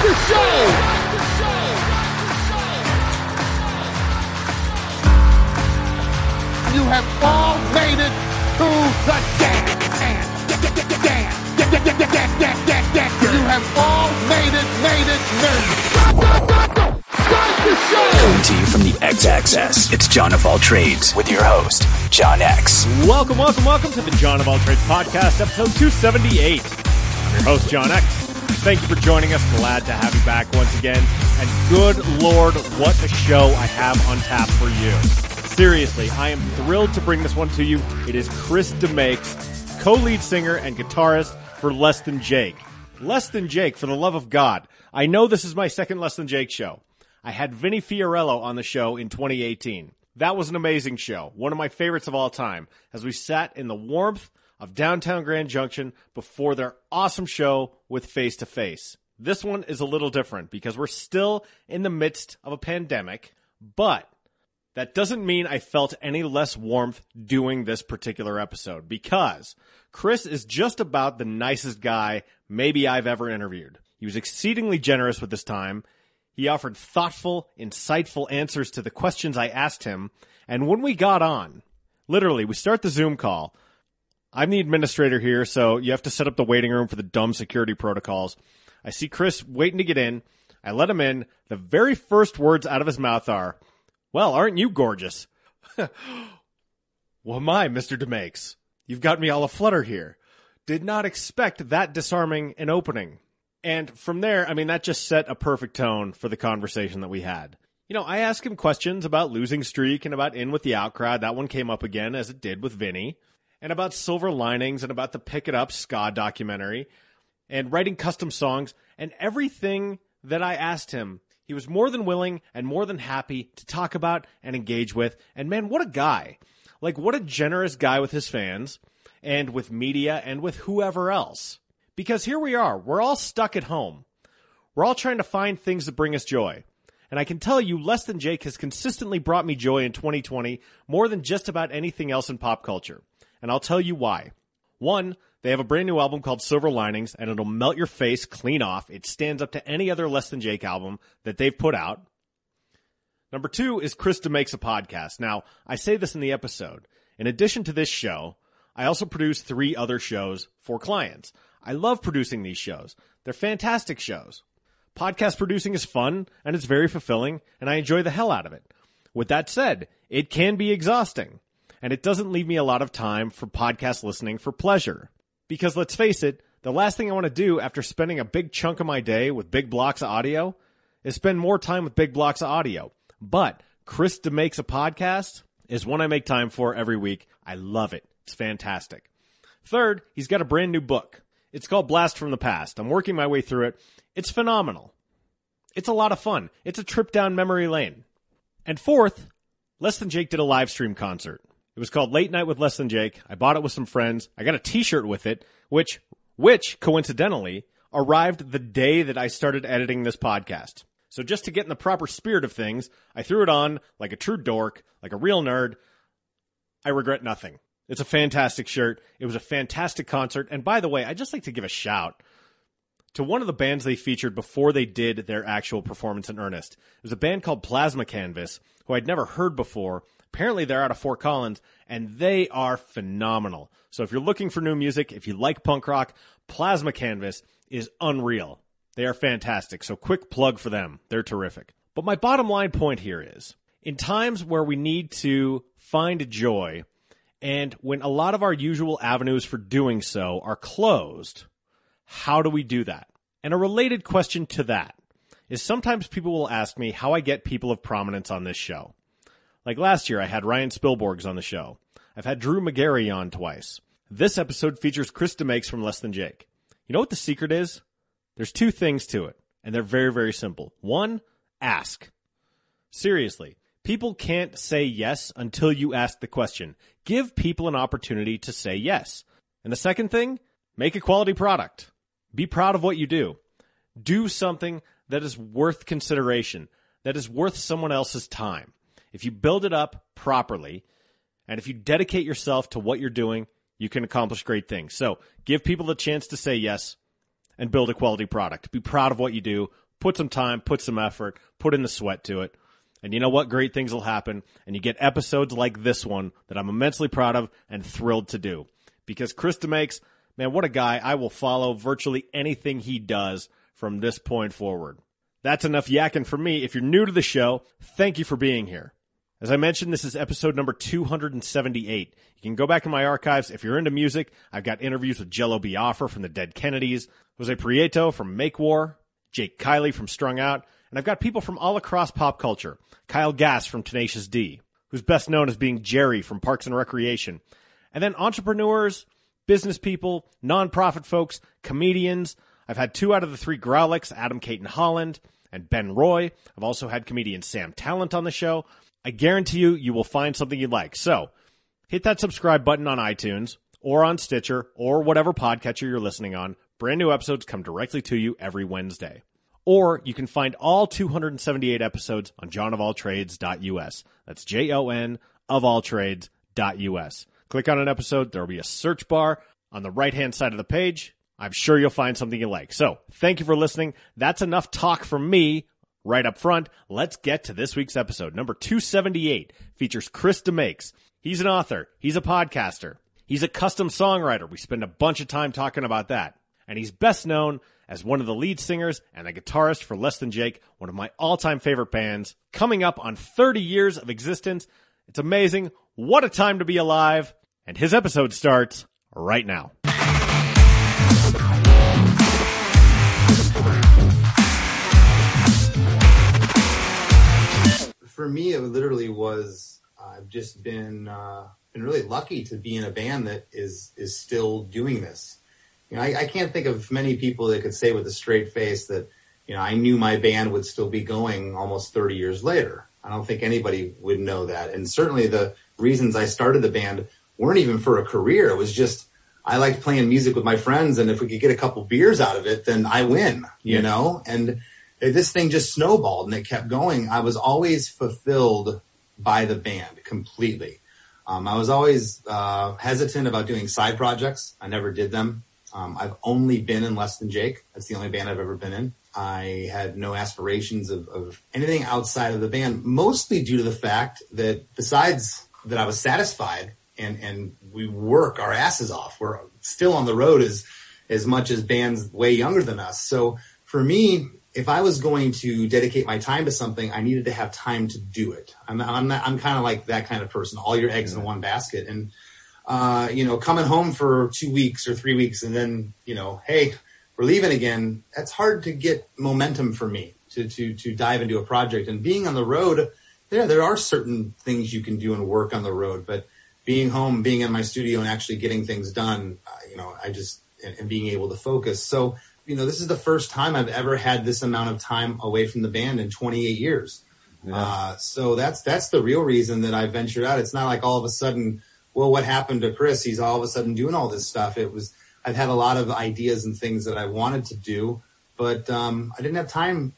the show. You have all made it to the dance. You have all made it, made it, made it. Start the show. Coming to you from the X Axis, it's John of All Trades with your host, John X. Welcome, welcome, welcome to the John of All Trades podcast, episode 278. I'm your host, John X. Thank you for joining us. Glad to have you back once again. And good Lord, what a show I have on tap for you. Seriously, I am thrilled to bring this one to you. It is Chris DeMakes, co-lead singer and guitarist for Less Than Jake. Less Than Jake, for the love of God. I know this is my second Less Than Jake show. I had Vinny Fiorello on the show in 2018. That was an amazing show, one of my favorites of all time, as we sat in the warmth of downtown Grand Junction before their awesome show with Face to Face. This one is a little different because we're still in the midst of a pandemic, but that doesn't mean I felt any less warmth doing this particular episode because Chris is just about the nicest guy maybe I've ever interviewed. He was exceedingly generous with his time. He offered thoughtful, insightful answers to the questions I asked him. And when we got on, literally, we start the Zoom call. I'm the administrator here, so you have to set up the waiting room for the dumb security protocols. I see Chris waiting to get in. I let him in. The very first words out of his mouth are, well, aren't you gorgeous? well, my, Mr. DeMakes. You've got me all aflutter here. Did not expect that disarming an opening. And from there, I mean, that just set a perfect tone for the conversation that we had. You know, I asked him questions about losing streak and about in with the out crowd. That one came up again, as it did with Vinny. And about silver linings and about the Pick It Up ska documentary and writing custom songs and everything that I asked him he was more than willing and more than happy to talk about and engage with. And man, what a guy. Like, what a generous guy with his fans and with media and with whoever else. Because here we are. We're all stuck at home. We're all trying to find things that bring us joy. And I can tell you, Less Than Jake has consistently brought me joy in 2020 more than just about anything else in pop culture. And I'll tell you why. One, they have a brand new album called Silver Linings, and it'll melt your face clean off. It stands up to any other Less Than Jake album that they've put out. Number two is Chris DeMakes a podcast. Now, I say this in the episode. In addition to this show, I also produce three other shows for clients. I love producing these shows. They're fantastic shows. Podcast producing is fun and it's very fulfilling, and I enjoy the hell out of it. With that said, it can be exhausting, and it doesn't leave me a lot of time for podcast listening for pleasure. Because let's face it, the last thing I want to do after spending a big chunk of my day with big blocks of audio is spend more time with big blocks of audio. But Chris DeMakes a podcast is one I make time for every week. I love it. It's fantastic. Third, he's got a brand new book. It's called Blast from the Past. I'm working my way through it. It's phenomenal. It's a lot of fun. It's a trip down memory lane. And fourth, Less Than Jake did a live stream concert. It was called Late Night with Less Than Jake. I bought it with some friends. I got a t-shirt with it, which, which coincidentally arrived the day that I started editing this podcast. So just to get in the proper spirit of things, I threw it on like a true dork, like a real nerd. I regret nothing. It's a fantastic shirt. It was a fantastic concert. And by the way, I just like to give a shout to one of the bands they featured before they did their actual performance in earnest. It was a band called Plasma Canvas, who I'd never heard before, Apparently, they're out of Fort Collins, and they are phenomenal. So if you're looking for new music, if you like punk rock, Plasma Canvas is unreal. They are fantastic. So quick plug for them. They're terrific. But my bottom line point here is in times where we need to find joy, and when a lot of our usual avenues for doing so are closed, how do we do that? And a related question to that is sometimes people will ask me how I get people of prominence on this show. Like last year, I had Ryan Spilborghs on the show. I've had Drew Magary on twice. This episode features Chris DeMakes from Less Than Jake. You know what the secret is? There's two things to it, and they're very, very simple. One, ask. Seriously, people can't say yes until you ask the question. Give people an opportunity to say yes. And the second thing, make a quality product. Be proud of what you do. Do something that is worth consideration, that is worth someone else's time. If you build it up properly, and if you dedicate yourself to what you're doing, you can accomplish great things. So give people the chance to say yes and build a quality product. Be proud of what you do. put some time, put some effort, put in the sweat to it. And you know what? Great things will happen. And you get episodes like this one that I'm immensely proud of and thrilled to do. Because Chris DeMakes, man, what a guy. I will follow virtually anything he does from this point forward. That's enough yakking for me. If you're new to the show, thank you for being here. As I mentioned, this is episode number 278. You can go back in my archives. If you're into music, I've got interviews with Jello Biafra from the Dead Kennedys, Jose Prieto from Make War, Jake Kiley from Strung Out, and I've got people from all across pop culture. Kyle Gass from Tenacious D, who's best known as being Jerry from Parks and Recreation. And then entrepreneurs, business people, nonprofit folks, comedians. I've had two out of the three Grawlix, Adam Cayton Holland and Ben Roy. I've also had comedian Sam Tallent on the show. I guarantee you, you will find something you like. So hit that subscribe button on iTunes or on Stitcher or whatever podcatcher you're listening on. Brand new episodes come directly to you every Wednesday. Or you can find all 278 episodes on johnofalltrades.us. That's J O N of all trades.us. Click on an episode, there will be a search bar on the right hand side of the page. I'm sure you'll find something you like. So, thank you for listening. That's enough talk from me right up front. Let's get to this week's episode. Number 278 features Chris DeMakes. He's an author, he's a podcaster, he's a custom songwriter. We spend a bunch of time talking about that. And he's best known as one of the lead singers and the guitarist for Less Than Jake, one of my all time favorite bands, coming up on 30 years of existence. It's amazing. What a time to be alive. And his episode starts right now. For me, it literally was. I've just been uh, been really lucky to be in a band that is is still doing this. You know, I, I can't think of many people that could say with a straight face that you know I knew my band would still be going almost 30 years later. I don't think anybody would know that, and certainly the reasons I started the band weren't even for a career. It was just I liked playing music with my friends, and if we could get a couple beers out of it, then I win. You know, and this thing just snowballed and it kept going. I was always fulfilled by the band completely. Um, I was always uh, hesitant about doing side projects. I never did them. Um, I've only been in Less Than Jake. That's the only band I've ever been in. I had no aspirations of, of anything outside of the band, mostly due to the fact that besides that I was satisfied and, and we work our asses off. We're still on the road as, as much as bands way younger than us. So for me, if I was going to dedicate my time to something, I needed to have time to do it. I'm, I'm, not, I'm kind of like that kind of person, all your eggs in one basket. And, uh, you know, coming home for two weeks or three weeks and then, you know, hey, we're leaving again. That's hard to get momentum for me to, to, to dive into a project and being on the road. There, there are certain things you can do and work on the road, but being home, being in my studio and actually getting things done, uh, you know, I just, and, and being able to focus. So, you know, this is the first time I've ever had this amount of time away from the band in 28 years. Uh, so that's that's the real reason that I ventured out. It's not like all of a sudden, well, what happened to Chris? He's all of a sudden doing all this stuff. It was I've had a lot of ideas and things that I wanted to do, but um, I didn't have time,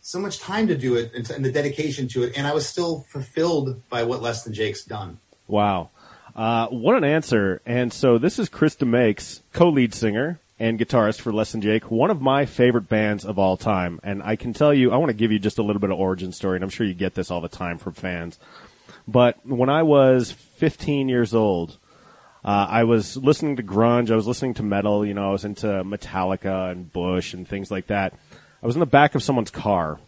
so much time to do it and, and the dedication to it, and I was still fulfilled by what Less Than Jake's done. Wow. Uh, what an answer. And so this is Chris DeMakes, co-lead singer and guitarist for Less Than Jake, one of my favorite bands of all time. And I can tell you, I want to give you just a little bit of origin story, and I'm sure you get this all the time from fans. But when I was 15 years old, uh, I was listening to grunge. I was listening to metal. You know, I was into Metallica and Bush and things like that. I was in the back of someone's car,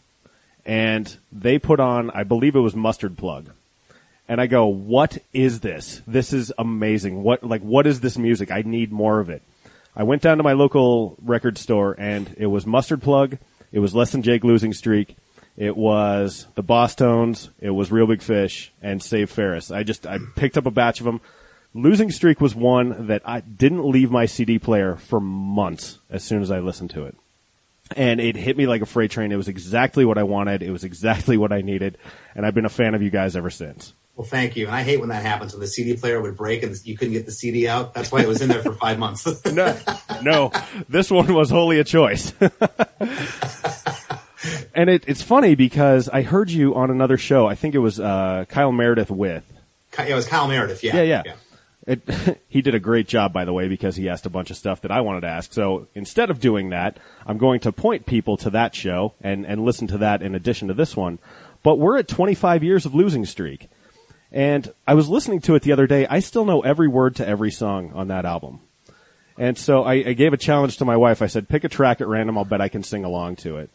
and they put on, I believe it was Mustard Plug and I go, "What is this? This is amazing. What like what is this music? I need more of it." I went down to my local record store and it was Mustard Plug, it was Less Than Jake Losing Streak, it was the Bosstones, it was Real Big Fish, and Save Ferris. I just I picked up a batch of them. Losing Streak was one that I didn't leave my CD player for months as soon as I listened to it. And it hit me like a freight train. It was exactly what I wanted. It was exactly what I needed. And I've been a fan of you guys ever since. Well, thank you. And I hate when that happens when the CD player would break and you couldn't get the CD out. That's why it was in there for five months. no, no, this one was wholly a choice. and it, it's funny because I heard you on another show. I think it was uh, Kyle Meredith with, it was Kyle Meredith. Yeah. Yeah, yeah. It, he did a great job, by the way, because he asked a bunch of stuff that I wanted to ask. So instead of doing that, I'm going to point people to that show and, and listen to that in addition to this one. But we're at 25 years of losing streak. And I was listening to it the other day. I still know every word to every song on that album. And so I, I gave a challenge to my wife. I said, pick a track at random. I'll bet I can sing along to it.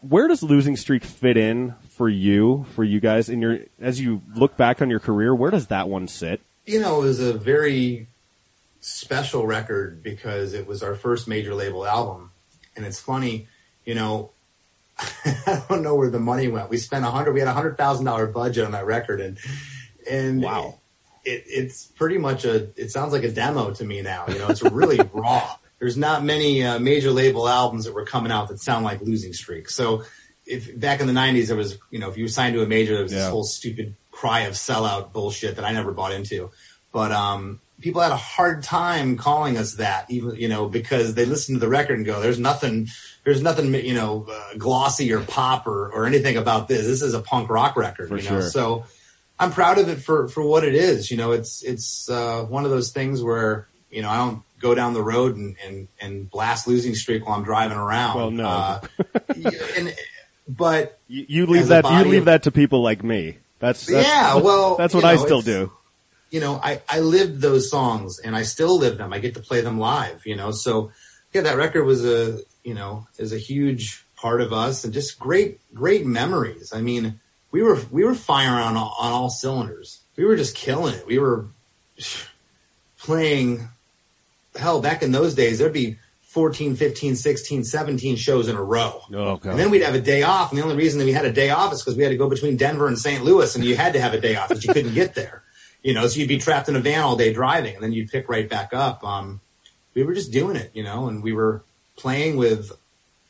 Where does losing streak fit in for you, for you guys in your, as you look back on your career, where does that one sit? You know, it was a very special record because it was our first major label album. And it's funny, you know, I don't know where the money went. We spent a hundred, we had a hundred thousand dollar budget on that record and, and Wow. it, it's pretty much a, it sounds like a demo to me now. You know, it's really raw. There's not many uh, major label albums that were coming out that sound like Losing Streak. So if back in the '90s, there was, you know, if you were signed to a major, there was Yeah. this whole stupid cry of sellout bullshit that I never bought into. But um, people had a hard time calling us that, even you know, because they listened to the record and go, "There's nothing, there's nothing, you know, uh, glossy or pop or, or anything about this. This is a punk rock record." For you know? sure. So I'm proud of it for for what it is. You know, it's it's uh, one of those things where you know I don't go down the road and and, and blast losing streak while I'm driving around. Well, no. Uh, and but You, you leave that, you leave of- that to people like me. That's, that's Yeah, well, that's you what I know, still do. you know, I, I lived those songs and I still live them. I get to play them live, you know, so yeah, that record was a, you know, is a huge part of us and just great, great memories. I mean, we were, we were firing on, all- on all cylinders. We were just killing it. We were playing hell back in those days. There'd be 14, 15, 16, 17 shows in a row. Oh. And then we'd have a day off. And the only reason that we had a day off is because we had to go between Denver and St. Louis and you had to have a day off because you couldn't get there. You know, so you'd be trapped in a van all day driving and then you'd pick right back up. Um, we were just doing it, you know, and we were playing with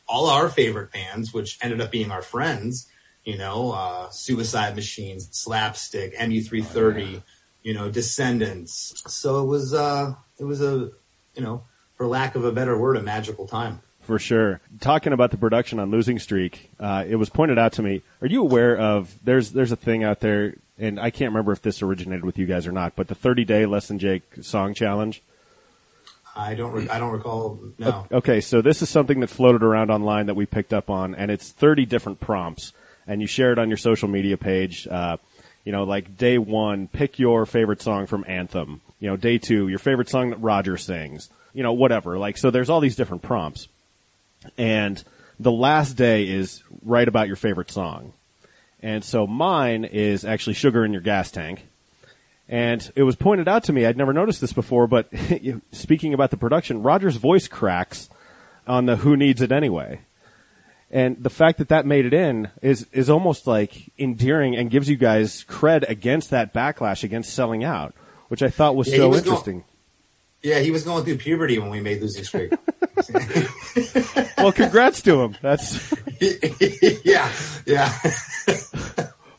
all our favorite bands, which ended up being our friends, you know, uh, Suicide Machines, Slapstick, MU330, you know, Descendents. So it was, uh, it was a, you know, for lack of a better word, a magical time. For sure. Talking about the production on Losing Streak, uh, it was pointed out to me. Are you aware of there's there's a thing out there, and I can't remember if this originated with you guys or not, but the 30 day Less Than Jake song challenge. I don't, re- I don't recall. No. Okay, so this is something that floated around online that we picked up on, and it's 30 different prompts, and you share it on your social media page. Uh, you know, like day one, pick your favorite song from Anthem. You know, day two, your favorite song that Roger sings. You know, whatever. Like, so there's all these different prompts. And the last day is write about your favorite song. And so mine is actually Sugar in Your Gas Tank. And it was pointed out to me, I'd never noticed this before, but speaking about the production, Roger's voice cracks on the Who Needs It Anyway. And the fact that that made it in is, is almost like endearing and gives you guys cred against that backlash against selling out, which I thought was Yeah, so was interesting. Yeah, he was going through puberty when we made Losing Streak. well, congrats to him. That's, yeah, yeah.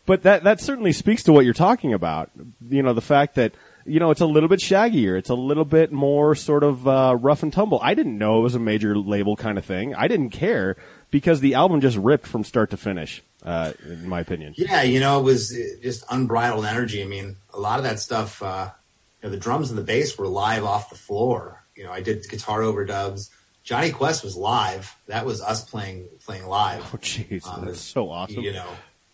But that that certainly speaks to what you're talking about. You know, the fact that you know it's a little bit shaggier, it's a little bit more sort of uh, rough and tumble. I didn't know it was a major label kind of thing. I didn't care because the album just ripped from start to finish. Uh, in my opinion, Yeah, you know, it was uh, just unbridled energy. I mean, a lot of that stuff, uh, you know, the drums and the bass were live off the floor. You know, I did guitar overdubs. Johnny Quest was live. That was us playing playing live. oh jeez, Um, that's so awesome. You know,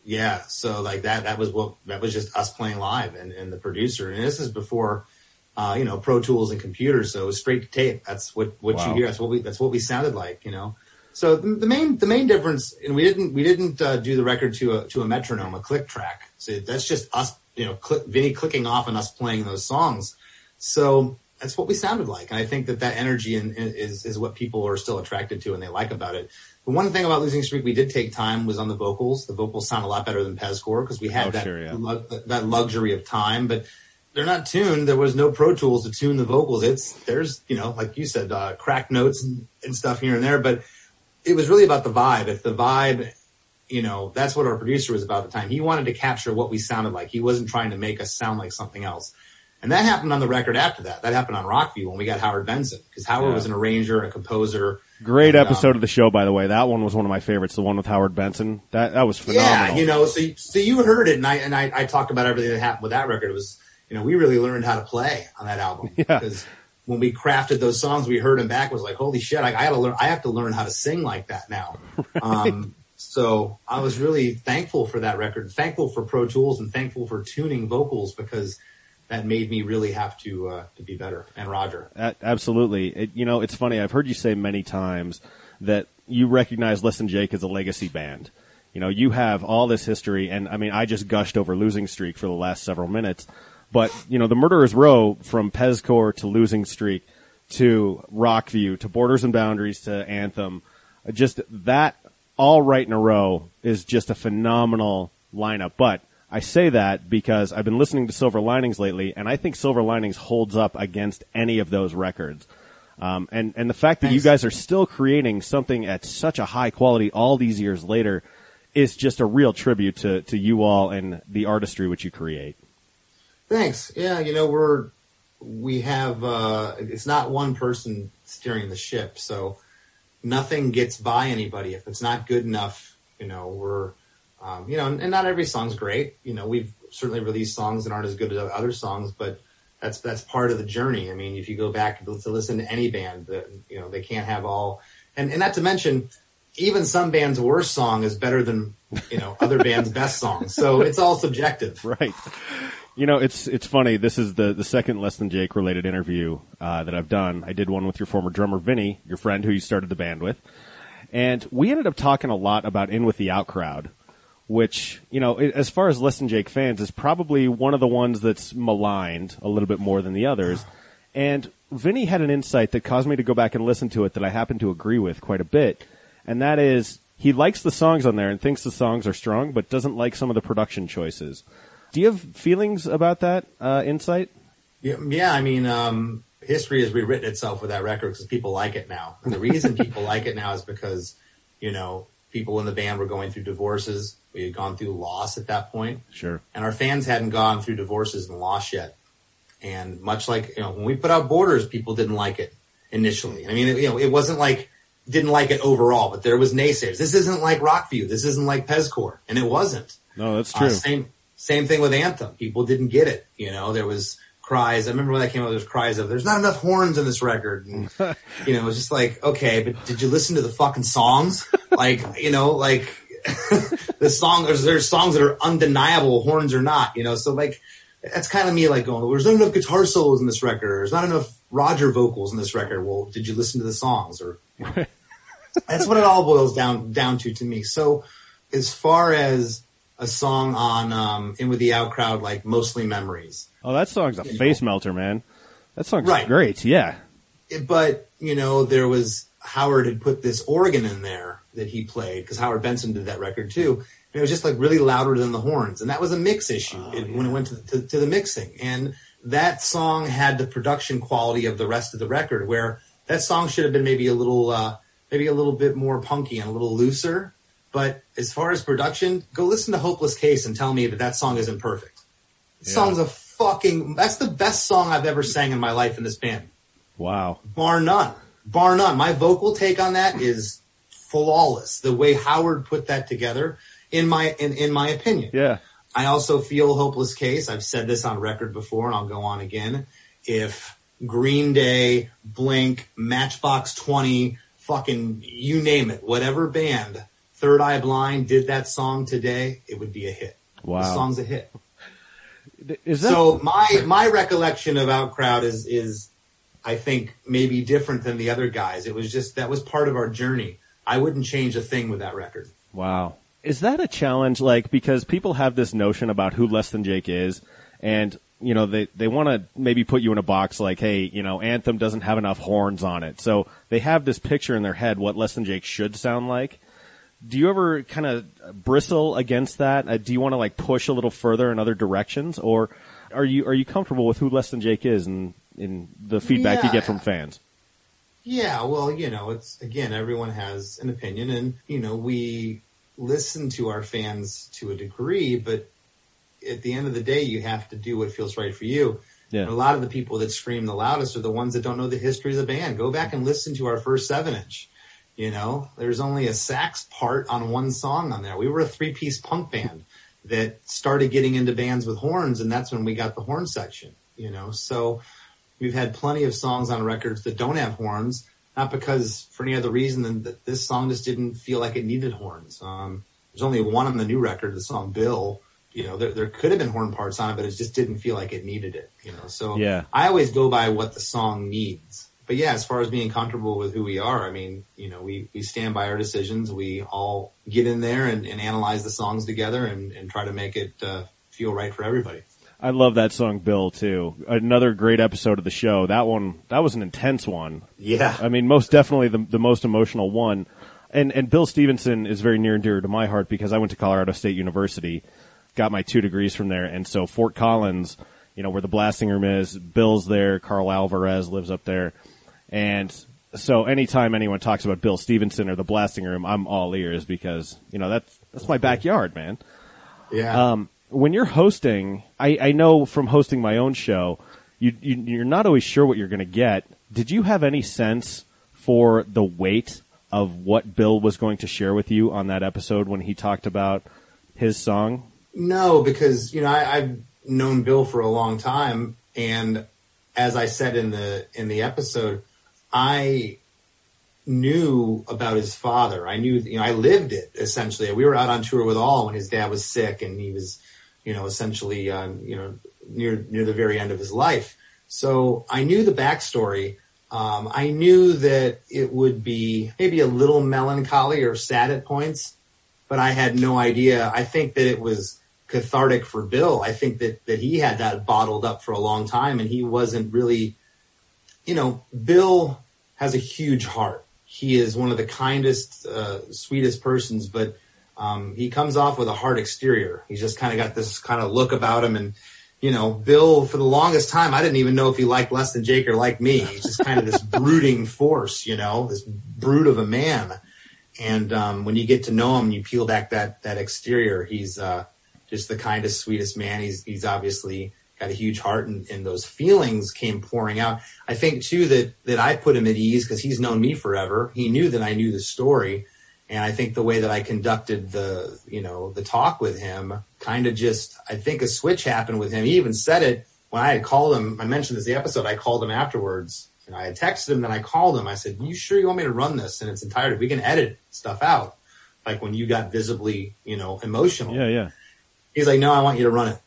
yeah. So like that, that was what that was just us playing live and, and the producer. And this is before, uh, you know, Pro Tools and computers. So it was straight to tape. That's what what Wow. you hear. That's what we that's what we sounded like. You know. So the, the main the main difference, and we didn't we didn't uh, do the record to a to a metronome, a click track. So that's just us, you know, click, Vinny clicking off and us playing those songs. So that's what we sounded like, and I think that that energy in, in- is is what people are still attracted to and they like about it. The one thing about Losing Streak we did take time was on the vocals. The vocals sound a lot better than Pezcore because we had Oh, that sure, yeah. lu- that luxury of time, but they're not tuned. There was no Pro Tools to tune the vocals. It's there's you know like you said, uh, cracked notes and, and stuff here and there, but it was really about the vibe. If the vibe, you know, that's what our producer was about at the time. He wanted to capture what we sounded like. He wasn't trying to make us sound like something else. And that happened on the record after that. That happened on Rockview when we got Howard Benson because Howard Yeah. was an arranger and a composer. Great And, um, episode of the show, by the way. That one was one of my favorites. The one with Howard Benson. That that was phenomenal. Yeah, you know, so so you heard it, and I and I, I talked about everything that happened with that record. It was you know, we really learned how to play on that album Yeah. because when we crafted those songs, we heard them back was like, holy shit, I, I gotta learn, I have to learn how to sing like that now. Um, so I was really thankful for that record, thankful for Pro Tools and thankful for tuning vocals because that made me really have to, uh, to be better. And Roger. Absolutely. It, you know, it's funny. I've heard you say many times that you recognize Less Than Jake as a legacy band. You know, you have all this history, and I mean, I just gushed over Losing Streak for the last several minutes. But, you know, the Murderer's Row from Pezcore to Losing Streak to Rockview to Borders and Boundaries to Anthem, just that all right in a row is just a phenomenal lineup. But I say that because I've been listening to Silver Linings lately, and I think Silver Linings holds up against any of those records. Um, and and the fact that you guys are still creating something at such a high quality all these years later is just a real tribute to to you all and the artistry which you create. Thanks. Yeah, you know, we're we have uh it's not one person steering the ship, so nothing gets by anybody if it's not good enough, you know, we're um, you know, and, and not every song's great. You know, we've certainly released songs that aren't as good as other songs, but that's that's part of the journey. I mean, if you go back to, to listen to any band, that you know, they can't have all and, and not to mention even some bands' worst song is better than you know other bands' best song. So it's all subjective. Right. You know, it's it's funny. This is the the second less than Jake related interview uh, that I've done. I did one with your former drummer Vinny, your friend who you started the band with, and we ended up talking a lot about In with the Out crowd, which you know, as far as less than Jake fans, is probably one of the ones that's maligned a little bit more than the others. And Vinny had an insight that caused me to go back and listen to it that I happen to agree with quite a bit, and that is he likes the songs on there and thinks the songs are strong, but doesn't like some of the production choices. Do you have feelings about that uh, insight? Yeah, yeah, I mean, um, history has rewritten itself with that record because people like it now. And the reason people like it now is because, you know, people in the band were going through divorces. We had gone through loss at that point, Sure. and our fans hadn't gone through divorces and loss yet. And much like, you know, when we put out Borders, people didn't like it initially. I mean, it, you know, it wasn't like didn't like it overall, but there was naysayers. This isn't like Rockview. This isn't like Pezcore, and it wasn't. No, that's Uh, true. same same thing with Anthem. People didn't get it. You know, there was cries. I remember when that came out. There was cries of "There's not enough horns in this record," and you know, it was just like, okay, but did you listen to the fucking songs? like, you know, like the song. There's there's songs that are undeniable, horns or not. You know, so like that's kind of me like going, "There's not enough guitar solos in this record. Or, There's not enough Roger vocals in this record." Well, did you listen to the songs or? that's what it all boils down down to to me. So, as far as a song on um, "In with the Out Crowd," like mostly memories, oh, that song's a face melter, man. That song's Right. great. Yeah. It- but you know there was Howard had put this organ in there that he played because Howard Benson did that record too. And it was just like really louder than the horns, and that was a mix issue it, when it went to, to, to the mixing. And that song had the production quality of the rest of the record, where that song should have been maybe a little, uh, maybe a little bit more punky and a little looser. But as far as production, go listen to Hopeless Case and tell me that that song isn't perfect. Yeah. song's a fucking. That's the best song I've ever sang in my life in this band Wow. bar none. Bar none. My vocal take on that is flawless. The way Howard put that together, in my in, in my opinion. Yeah. I also feel hopeless case. I've said this on record before, and I'll go on again. If Green Day, Blink, Matchbox Twenty, fucking you name it, whatever band, Third Eye Blind did that song today, it would be a hit. Wow. The song's a hit. Is that So my my recollection of Outcrowd is is I think maybe different than the other guys. It was just that was part of our journey. I wouldn't change a thing with that record. Wow. Is that a challenge? Like, because people have this notion about who Less Than Jake is, and, you know, they, they want to maybe put you in a box like, hey, you know, Anthem doesn't have enough horns on it. So they have this picture in their head what Less Than Jake should sound like. Do you ever kind of bristle against that? Uh, do you want to like push a little further in other directions, or are you are you comfortable with who Less Than Jake is and in the feedback you get from fans? Yeah, well, you know, it's again, everyone has an opinion, and you know, we listen to our fans to a degree, but at the end of the day, you have to do what feels right for you. Yeah. And a lot of the people that scream the loudest are the ones that don't know the history of the band. Go back and listen to our first seven inch. You know, there's only a sax part on one song on there. We were a three piece punk band. that started getting into bands with horns, and that's when we got the horn section. You know, so we've had plenty of songs on records that don't have horns, not because for any other reason than that this song just didn't feel like it needed horns. Um, there's only one on the new record, the song Bill. You know, there, there could have been horn parts on it, but it just didn't feel like it needed it. You know, so Yeah. I always go by what the song needs. But yeah, as far as being comfortable with who we are, I mean, you know, we, we stand by our decisions. We all get in there and, and analyze the songs together and, and try to make it uh, feel right for everybody. I love that song, Bill, too. Another great episode of the show. That one, that was an intense one. Yeah. I mean, most definitely the, the most emotional one. And, and Bill Stevenson is very near and dear to my heart because I went to Colorado State University, got my two degrees from there. And so Fort Collins, you know, where the blasting room is, Bill's there, Karl Alvarez lives up there. And so anytime anyone talks about Bill Stevenson or the blasting room, I'm all ears because, you know, that's, that's my backyard, man. yeah. Um, when you're hosting, I, I know from hosting my own show, you, you you're not always sure what you're going to get. Did you have any sense for the weight of what Bill was going to share with you on that episode when he talked about his song? No, because you know I, I've known Bill for a long time, and as I said in the in the episode, I knew about his father. I knew, you know, I lived it essentially. We were out on tour with All when his dad was sick, and he was, you know, essentially, um, you know, near near the very end of his life. So I knew the backstory. Um, I knew that it would be maybe a little melancholy or sad at points, but I had no idea. I think that it was cathartic for Bill. I think that that he had that bottled up for a long time, and he wasn't really, you know, Bill has a huge heart. He is one of the kindest, uh, sweetest persons, but um, he comes off with a hard exterior. He's just kind of got this kind of look about him, and you know, Bill for the longest time, I didn't even know if he liked less than Jake or liked me. He's just kind of this brooding force, you know, this brute of a man. And um, when you get to know him, you peel back that that exterior. He's uh, just the kindest, sweetest man. He's he's obviously got a huge heart, and, and those feelings came pouring out. I think too that that I put him at ease because he's known me forever. He knew that I knew the story, and I think the way that I conducted the you know the talk with him kind of just I think a switch happened with him. He even said it when I had called him. I mentioned this in the episode. I called him afterwards. And I had texted him, then I called him. I said, "You sure you want me to run this in its entirety? We can edit stuff out, like when you got visibly, you know, emotional." Yeah, yeah. He's like, no, I want you to run it.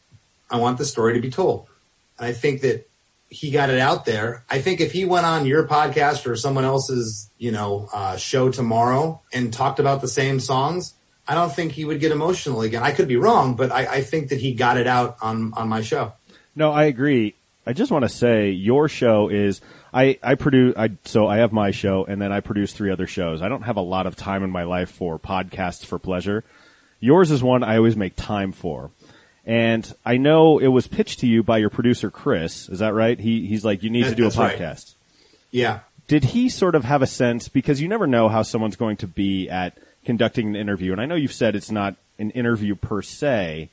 I want the story to be told. And I think that he got it out there. I think if he went on your podcast or someone else's, you know, uh, show tomorrow and talked about the same songs, I don't think he would get emotional again. I could be wrong, but I, I think that he got it out on, on my show. No, I agree. I just want to say your show is I I produce I so I have my show and then I produce three other shows. I don't have a lot of time in my life for podcasts for pleasure. Yours is one I always make time for. And I know it was pitched to you by your producer Chris. Is that right? He he's like you need to do a that's right. podcast. Yeah. Did he sort of have a sense because you never know how someone's going to be at conducting an interview and I know you've said it's not an interview per se,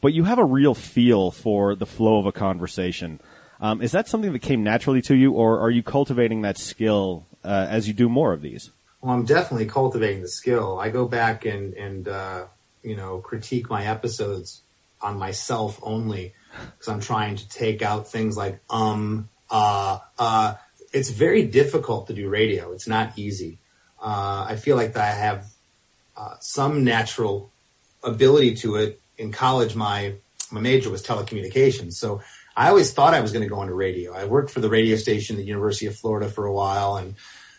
but you have a real feel for the flow of a conversation. Um, is that something that came naturally to you, or are you cultivating that skill uh, as you do more of these? Well, I'm definitely cultivating the skill. I go back and and uh, you know critique my episodes on myself only because I'm trying to take out things like um uh uh. It's very difficult to do radio. It's not easy. Uh, I feel like I have uh, some natural ability to it. In college, my my major was telecommunications, so I always thought I was going to go into radio. I worked for the radio station at the University of Florida for a while, and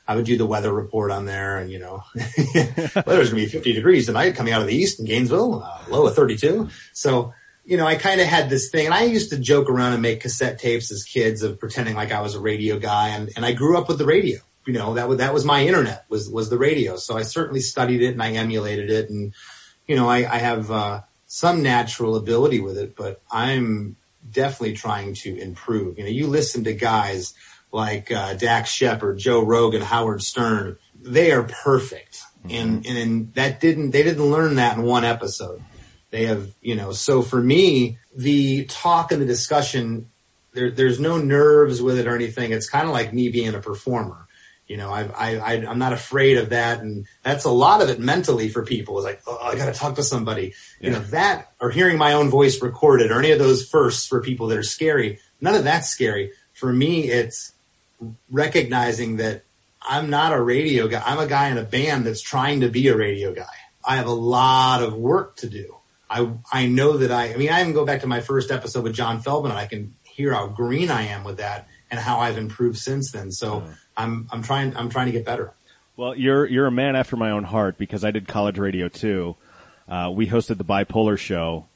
I would do the weather report on there, and you know, weather's to be 50 degrees tonight coming out of the east in Gainesville, uh, low of 32. So, you know, I kind of had this thing, and I used to joke around and make cassette tapes as kids of pretending like I was a radio guy, and, and I grew up with the radio. You know, that was that was my internet was was the radio. So I certainly studied it and I emulated it, and you know, I, I have uh, some natural ability with it, but I'm definitely trying to improve. You know, you listen to guys like uh, Dax Shepard, Joe Rogan, Howard Stern. They are perfect, and and that didn't they didn't learn that in one episode. They have you know. So for me, the talk and the discussion, there, there's no nerves with it or anything. It's kind of like me being a performer. You know, I, I, I, I'm not afraid of that. And that's a lot of it mentally for people is like, oh, I got to talk to somebody. You know, that or hearing my own voice recorded or any of those firsts for people that are scary. None of that's scary. For me, it's recognizing that I'm not a radio guy. I'm a guy in a band that's trying to be a radio guy. I have a lot of work to do. I, I know that I, I mean, I even go back to my first episode with John Feldmann and I can hear how green I am with that and how I've improved since then. So I'm I'm trying I'm trying to get better. Well, you're you're a man after my own heart because I did college radio too. Uh, we hosted the Bipolar Show.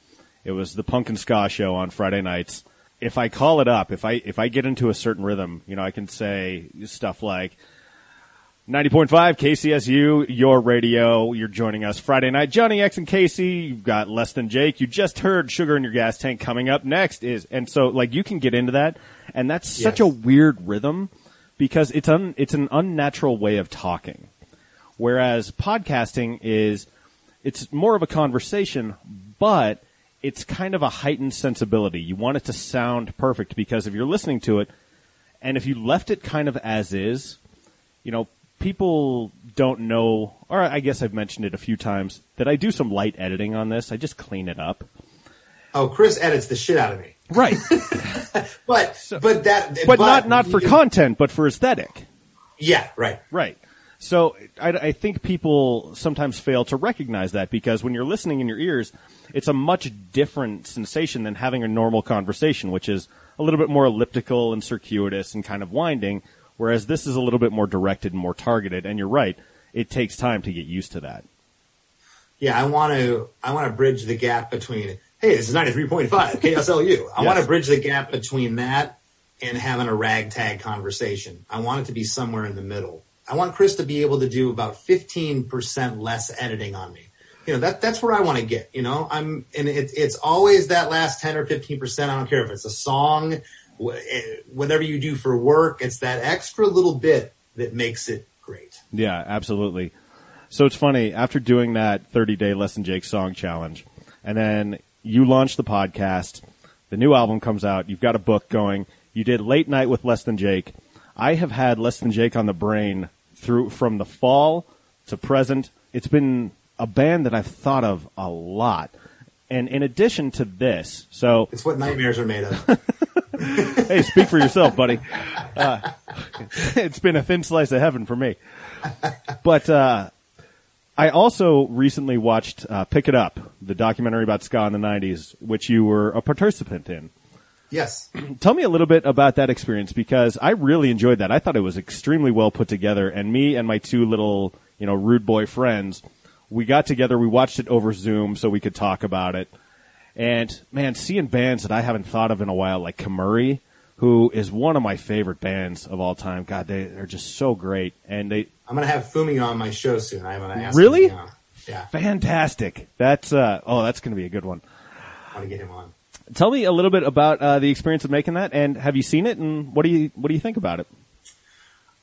It was the Punk and Ska Show on Friday nights. If I call it up, if I if I get into a certain rhythm, you know, I can say stuff like. 90.5 KCSU, your radio. You're joining us Friday night. Johnny X and Casey. You've got Less Than Jake. You just heard Sugar in Your Gas Tank coming up next is, and so like you can get into that. And that's such Yes. a weird rhythm because it's un, it's an unnatural way of talking. Whereas podcasting is, it's more of a conversation, but it's kind of a heightened sensibility. You want it to sound perfect because if you're listening to it, and if you left it kind of as is, you know, people don't know, or I guess I've mentioned it a few times, that I do some light editing on this. I just clean it up. Oh, Chris edits the shit out of me. Right. But but that but not, not for content, but for aesthetic. Yeah, right. Right. So I, I think people sometimes fail to recognize that because when you're listening in your ears, it's a much different sensation than having a normal conversation, which is a little bit more elliptical and circuitous and kind of winding, whereas this is a little bit more directed and more targeted. And you're right, it takes time to get used to that. Yeah, I want to I want to bridge the gap between hey, this is 93.5 KSLU. I want to bridge the gap between that and having a ragtag conversation. I want it to be somewhere in the middle. I want Chris to be able to do about 15% less editing on me. You know, that that's where I want to get, you know. I'm and it's it's always that last 10 or 15%, I don't care if it's a song, eh, whatever you do for work, it's that extra little bit that makes it great. Yeah, absolutely. So it's funny, after doing that 30 day Less Than Jake song challenge, and then you launch the podcast, the new album comes out, you've got a book going, you did Late Night with Less Than Jake. I have had Less Than Jake on the brain through from the fall to present. It's been a band that I've thought of a lot. And in addition to this, so It's what nightmares are made of. hey, speak for yourself, buddy. Uh, it's been a thin slice of heaven for me. But uh, I also recently watched uh, Pick It Up, the documentary about ska in the 90s, which you were a participant in. Yes. Tell me a little bit about that experience because I really enjoyed that. I thought it was extremely well put together, and me and my two little, you know, rude boy friends, we got together, we watched it over Zoom so we could talk about it. And man, seeing bands that I haven't thought of in a while, like Kemuri, who is one of my favorite bands of all time. God, they, they're just so great. And they, I'm gonna have Fumi on my show soon. I'm gonna ask. Really? Him, yeah, fantastic. That's, uh, oh, that's going to be a good one. I want to get him on. Tell me a little bit about, uh, the experience of making that and have you seen it and what do you, what do you think about it?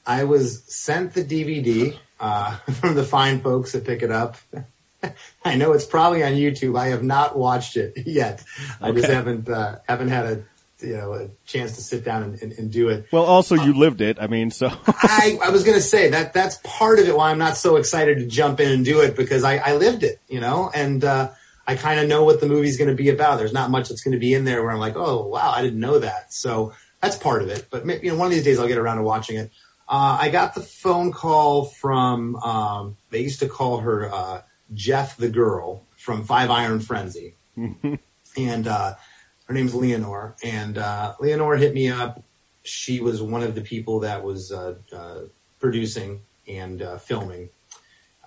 I was sent the DVD uh, from the fine folks that pick it up. I know it's probably on YouTube. I have not watched it yet. I just haven't uh, haven't had a you know a chance to sit down and, and, and do it. Well, also you lived it. I mean, so I, I was going to say that that's part of it why I'm not so excited to jump in and do it because I, I lived it, you know, and uh, I kind of know what the movie's going to be about. There's not much that's going to be in there where I'm like, oh wow, I didn't know that. So that's part of it. But you know, one of these days I'll get around to watching it. Uh, I got the phone call from um, they used to call her uh, Jeff the girl from Five Iron Frenzy, and uh, her name's Leanor. And uh, Leanor hit me up she was one of the people that was uh, uh, producing and uh, filming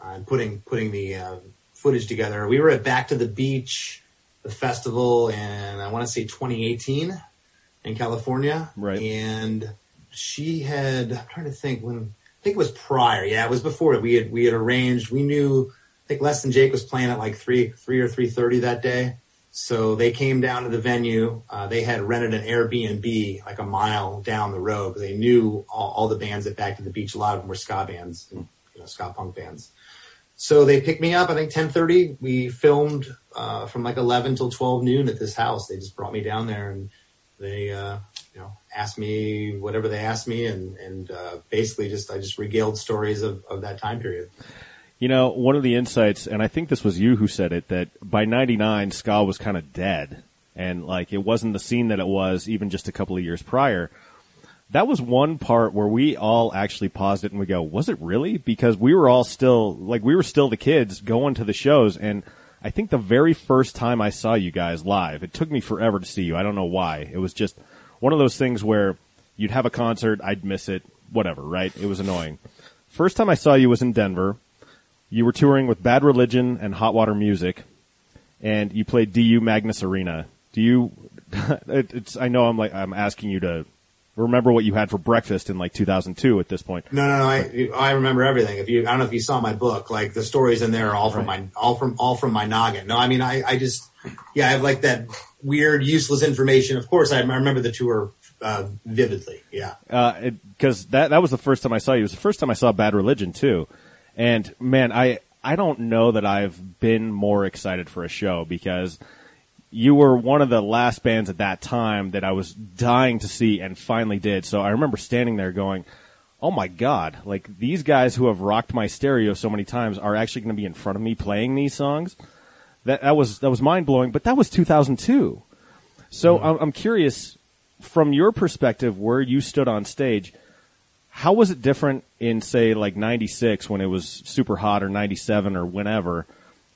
and putting putting the uh, footage together. We were at Back to the Beach, the festival, and I want to say 2018 in California, Right. And she had I'm trying to think when I think it was prior. Yeah, it was before we had we had arranged. We knew I think Less Than Jake was playing at like three three or three thirty that day. So they came down to the venue. Uh, they had rented an Airbnb like a mile down the road they knew all, all the bands at Back to the Beach. A lot of them were ska bands, and, you know, ska punk bands. So they picked me up. I think ten thirty. We filmed uh, from like eleven till twelve noon at this house. They just brought me down there and they uh, you know, asked me whatever they asked me, and and uh, basically just I just regaled stories of, of that time period. You know, one of the insights, and I think this was you who said it, that by '99 ska was kind of dead, and like it wasn't the scene that it was even just a couple of years prior. That was one part where we all actually paused it and we go, "Was it really?" Because we were all still like we were still the kids going to the shows, and I think the very first time I saw you guys live, it took me forever to see you. I don't know why. It was just one of those things where you'd have a concert, I'd miss it, whatever, right? It was annoying. First time I saw you was in Denver. You were touring with Bad Religion and Hot Water Music, and you played DU Magness Arena. Do you? It's. I know I'm like I'm asking you to remember what you had for breakfast in like 2002 at this point. No, no, no. I I remember everything. If you, I don't know if you saw my book. Like the stories in there are all from Right. my all from all from my noggin. No, I mean I I just yeah I have like that weird useless information. Of course, I, I remember the tour uh, vividly. Yeah. because that that was the first time I saw you. It was the first time I saw Bad Religion too, and man, I I don't know that I've been more excited for a show because you were one of the last bands at that time that I was dying to see and finally did. So I remember standing there going, "Oh my god! Like these guys who have rocked my stereo so many times are actually going to be in front of me playing these songs." That that was that was mind blowing. But that was 2002. So mm-hmm. I'm, I'm curious, from your perspective, where you stood on stage, how was it different in say like 96 when it was super hot or 97 or whenever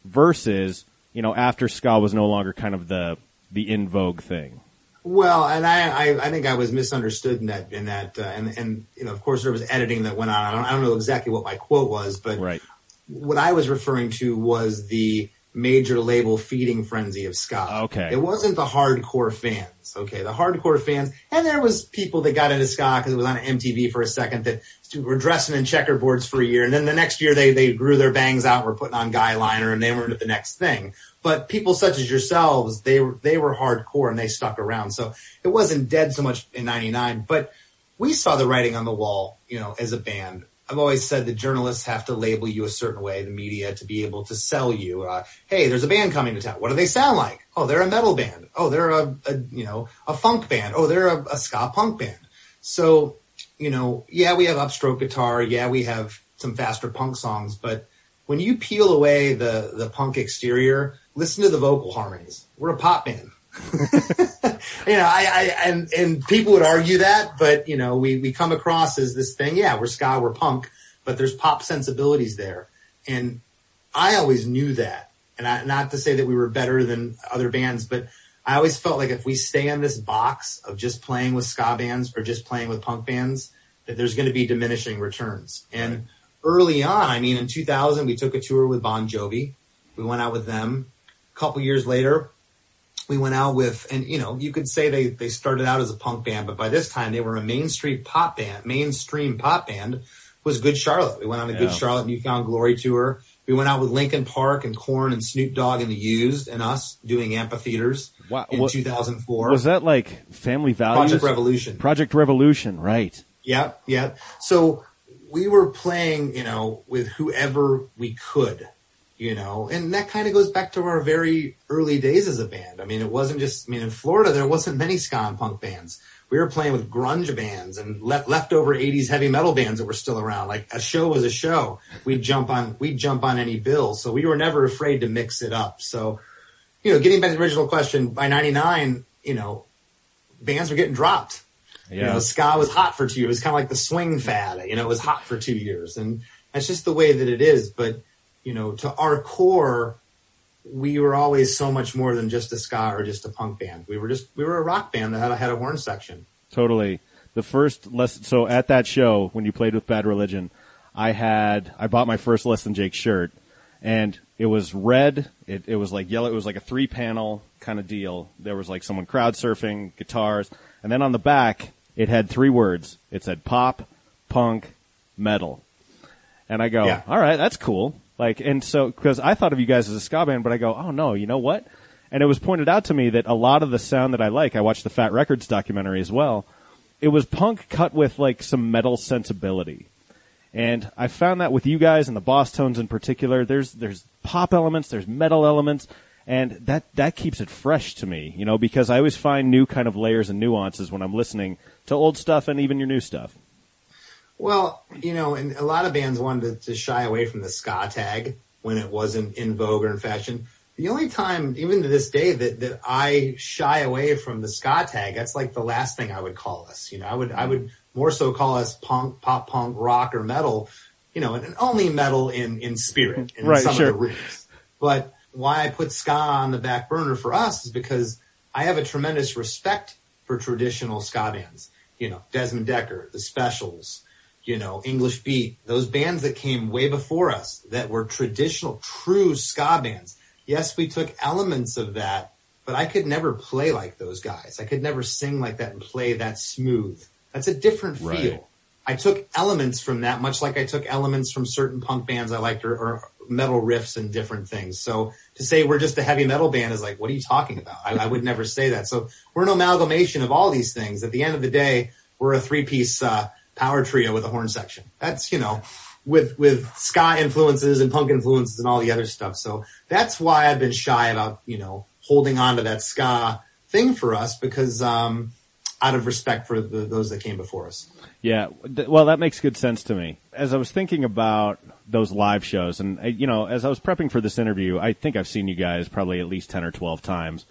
versus, you know, after ska was no longer kind of the, the in vogue thing? Well, and I, I, I think I was misunderstood in that, in that, uh, and, and, you know, of course there was editing that went on. I don't, I don't know exactly what my quote was, but Right. what I was referring to was the major label feeding frenzy of ska. Okay. It wasn't the hardcore fans. Okay. The hardcore fans, and there was people that got into ska because it was on MTV for a second that were dressing in checkerboards for a year. And then the next year they, they grew their bangs out and were putting on guy liner and they were into the next thing. But people such as yourselves, they were, they were hardcore and they stuck around. So it wasn't dead so much in 99, but we saw the writing on the wall, you know, as a band. I've always said that journalists have to label you a certain way, the media, to be able to sell you. Uh, hey, there's a band coming to town. What do they sound like? Oh, they're a metal band. Oh, they're a, a you know a funk band. Oh, they're a, a ska punk band. So, you know, yeah, we have upstroke guitar. Yeah, we have some faster punk songs. But when you peel away the the punk exterior, listen to the vocal harmonies. We're a pop band you know, I, I and and people would argue that, but you know, we we come across as this thing. Yeah, we're ska, we're punk, but there's pop sensibilities there, and I always knew that. And I, not to say that we were better than other bands, but I always felt like if we stay in this box of just playing with ska bands or just playing with punk bands, that there's going to be diminishing returns. And early on, I mean, in 2000, we took a tour with Bon Jovi. We went out with them. A couple years later, we went out with, and you know, you could say they, they started out as a punk band, but by this time they were a mainstream pop band, mainstream pop band was Good Charlotte. We went on a Good Yeah. Charlotte Newfound Glory tour. We went out with Linkin Park and Korn and Snoop Dogg and the Used and us doing amphitheaters Wow, in what- 2004. Was that like Family Values? Project Revolution. Project Revolution, right. Yep, yep. So we were playing, you know, with whoever we could, you know, and that kind of goes back to our very early days as a band. I mean, it wasn't just, I mean, in Florida, there wasn't many ska and punk bands. We were playing with grunge bands and left, leftover 80s heavy metal bands that were still around. Like a show was a show. We'd jump on, we'd jump on any bill. So we were never afraid to mix it up. So, you know, getting back to the original question, by 99, you know, bands were getting dropped. You Yeah. know, ska was hot for two years. It was kind of like the swing fad. You know, it was hot for two years, and that's just the way that it is. But you know, to our core, we were always so much more than just a ska or just a punk band. We were just we were a rock band that had a, had a horn section. Totally. The first lesson. So at that show when you played with Bad Religion, I had I bought my first Less Than Jake shirt, and it was red. It, it was like yellow. It was like a three panel kind of deal. There was like someone crowd surfing, guitars, and then on the back it had three words. It said pop, punk, metal. And I go, Yeah. all right, that's cool. Like, and so, because I thought of you guys as a ska band, but I go, oh no, you know what? And it was pointed out to me that a lot of the sound that I like, I watched the Fat Records documentary as well. It was punk cut with like some metal sensibility. And I found that with you guys and the Bosstones in particular, there's, there's pop elements, there's metal elements, and that that keeps it fresh to me, you know, because I always find new kind of layers and nuances when I'm listening to old stuff and even your new stuff. Well, you know, and a lot of bands wanted to, to shy away from the ska tag when it wasn't in vogue or in fashion. The only time, even to this day, that, that I shy away from the ska tag, that's like the last thing I would call us. You know, I would I would more so call us punk, pop punk, rock, or metal. You know, and only metal in in spirit and Right, some sure. of the roots. But why I put ska on the back burner for us is because I have a tremendous respect for traditional ska bands. You know, Desmond Dekker, the Specials, you know, English Beat, those bands that came way before us that were traditional, true ska bands. Yes, we took elements of that, but I could never play like those guys. I could never sing like that and play that smooth. That's a different feel. Right. I took elements from that, much like I took elements from certain punk bands I liked or, or metal riffs and different things. So to say we're just a heavy metal band is like, what are you talking about? I, I would never say that. So we're an amalgamation of all these things. At the end of the day, we're a three piece uh, power trio with a horn section. That's you know, with with ska influences and punk influences and all the other stuff. So that's why I've been shy about you know holding on to that ska thing for us because um, out of respect for the, those that came before us. Yeah, well, that makes good sense to me. As I was thinking about those live shows, and you know, as I was prepping for this interview, I think I've seen you guys probably at least ten or twelve times,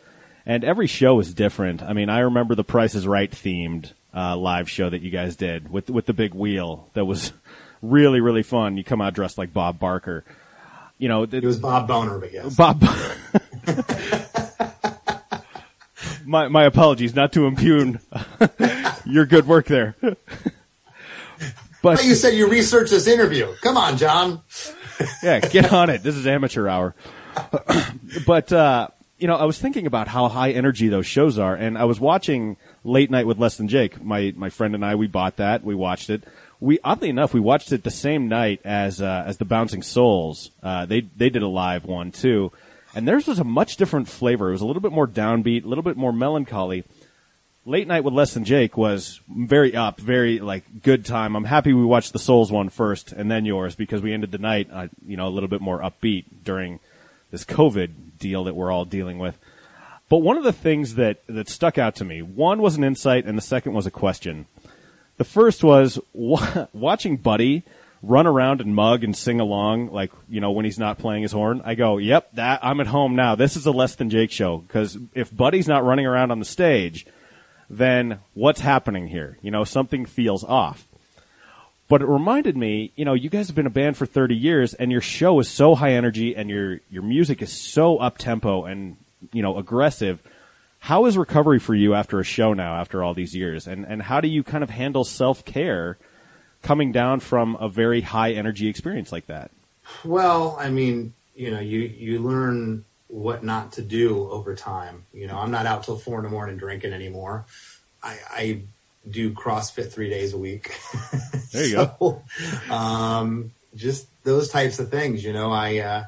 and every show is different. I mean, I remember the Price is Right themed uh, live show that you guys did with with the big wheel that was really really fun. You come out dressed like Bob Barker. You know, th- It was Bob Boner, but yes. Bob. my my apologies, not to impugn your good work there. but But you said you researched this interview. Come on, John. yeah, get on it. This is amateur hour. but uh, you know, I was thinking about how high energy those shows are, and I was watching Late Night with Less Than Jake. My my friend and I, we bought that. We watched it. We oddly enough, we watched it the same night as uh, as the Bouncing Souls. Uh, they they did a live one too, and theirs was a much different flavor. It was a little bit more downbeat, a little bit more melancholy. Late Night with Less Than Jake was very up, very like good time. I'm happy we watched the Souls one first and then yours because we ended the night, uh, you know, a little bit more upbeat during this COVID deal that we're all dealing with. But one of the things that that stuck out to me, one was an insight, and the second was a question. The first was wa- watching Buddy run around and mug and sing along, like you know when he's not playing his horn. I go, "Yep, that I'm at home now. This is a less than Jake show." Because if Buddy's not running around on the stage, then what's happening here? You know, something feels off. But it reminded me, you know, you guys have been a band for 30 years and your show is so high energy and your, your music is so up tempo and, you know, aggressive. How is recovery for you after a show now, after all these years? And, and how do you kind of handle self care coming down from a very high energy experience like that? Well, I mean, you know, you you learn what not to do over time. You know, I'm not out till four in the morning drinking anymore. I, I do CrossFit three days a week. There you go. go. Um, just those types of things. You know, I. Uh,